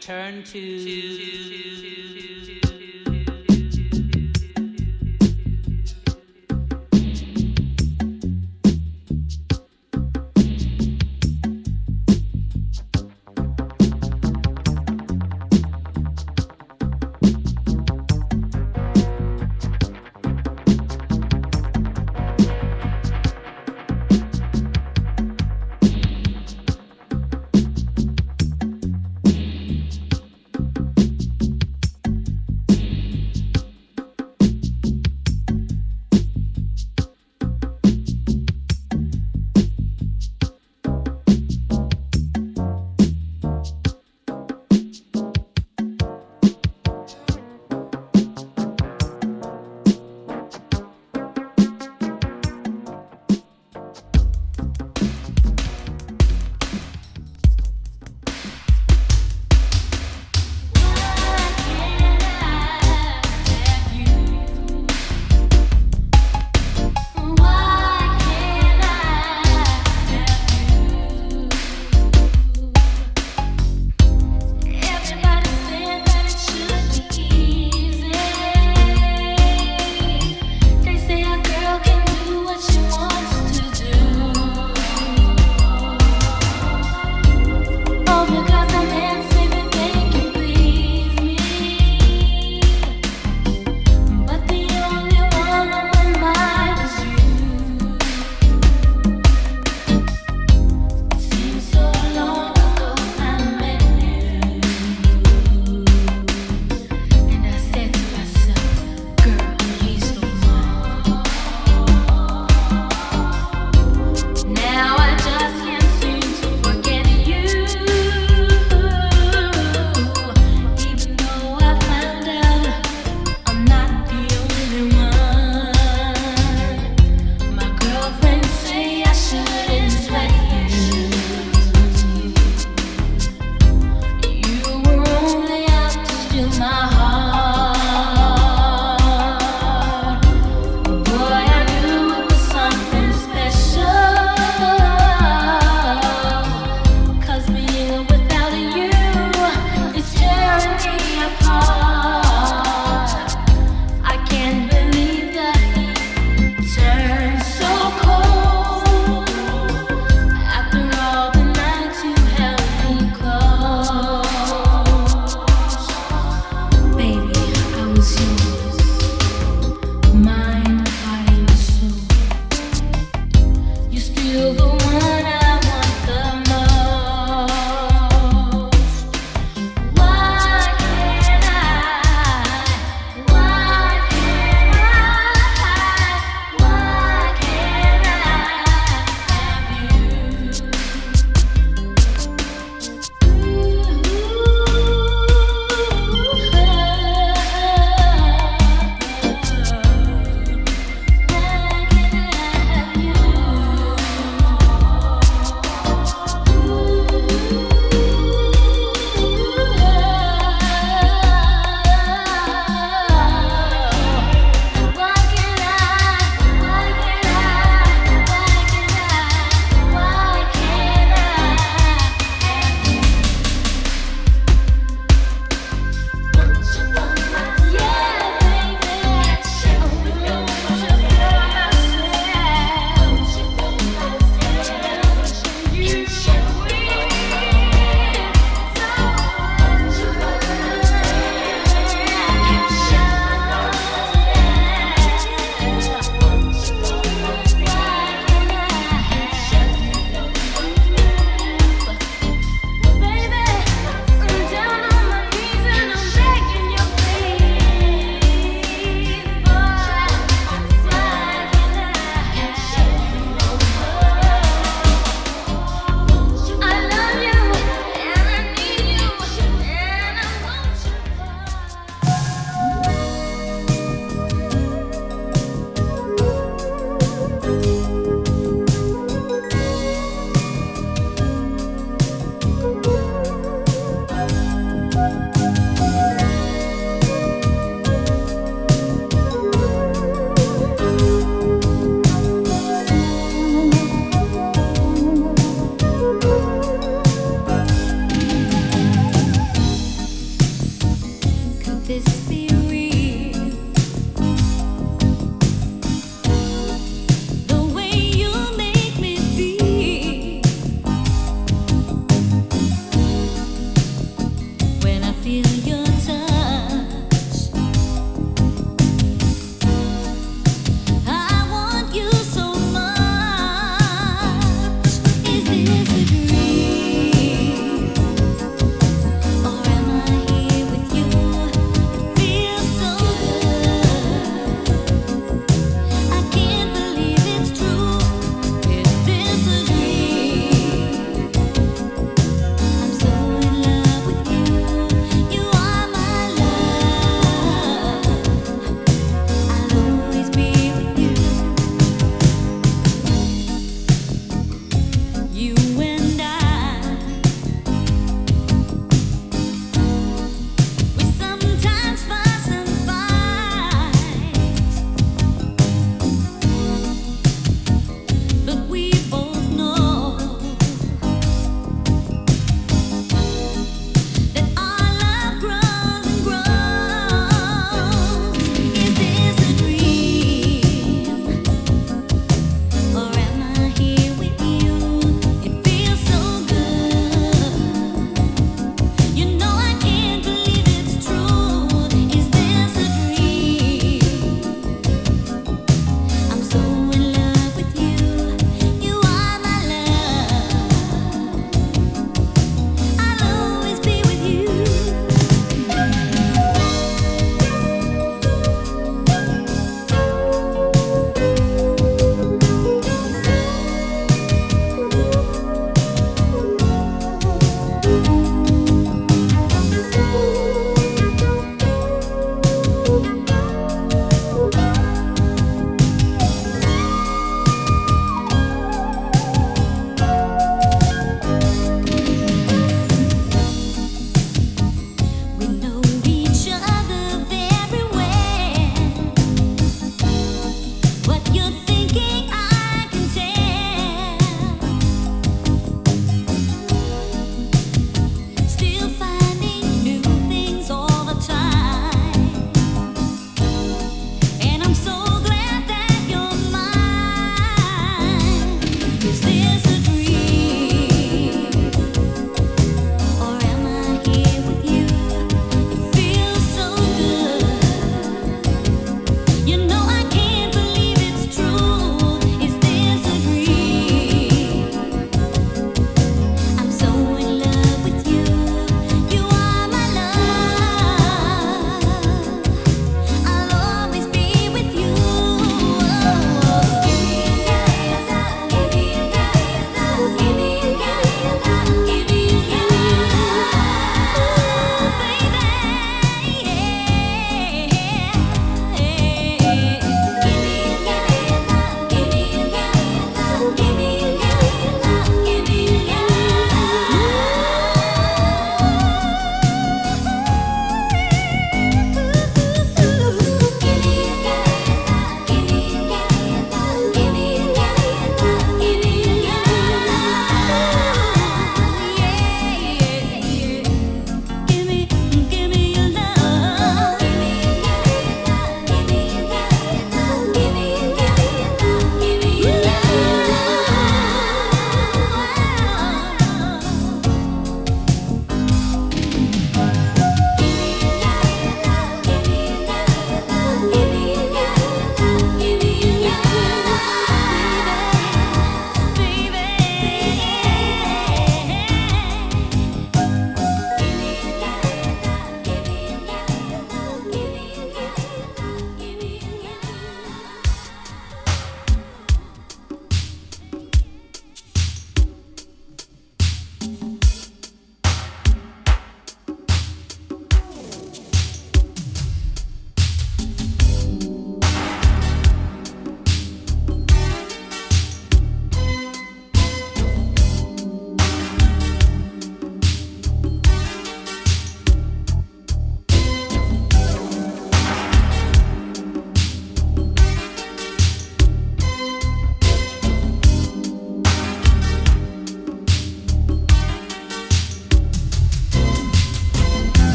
can we turn to?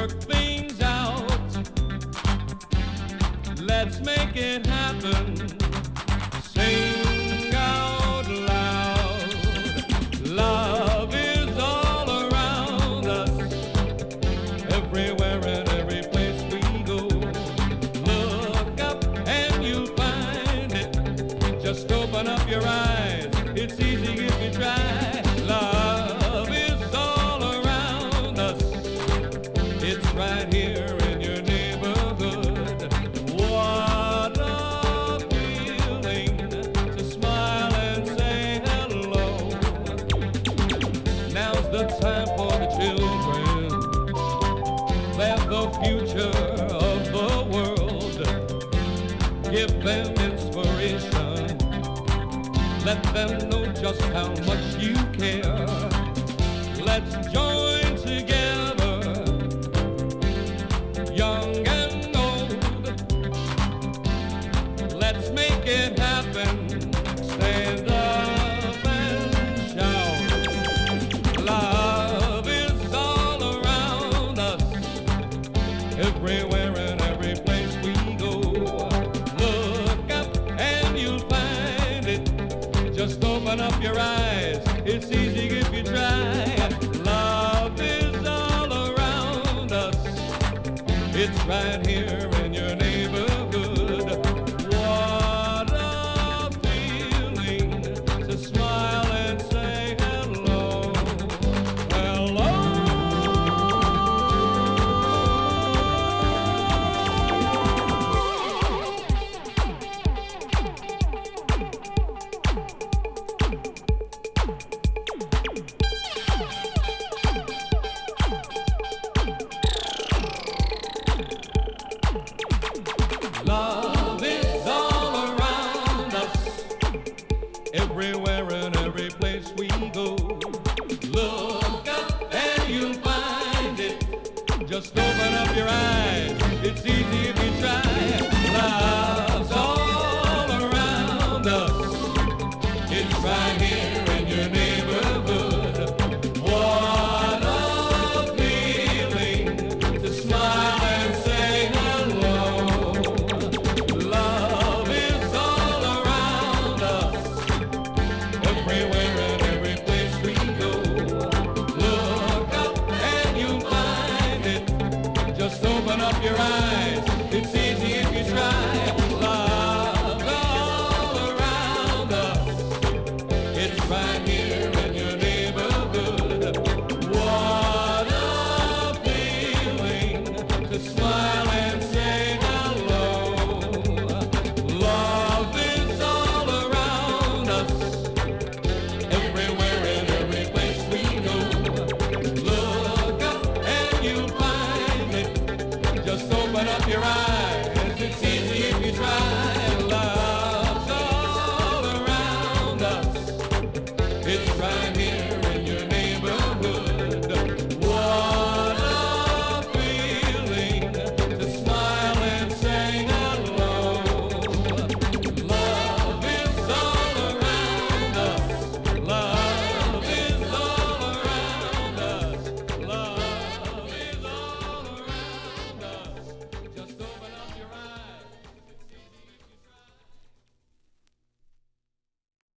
Let them know just how much you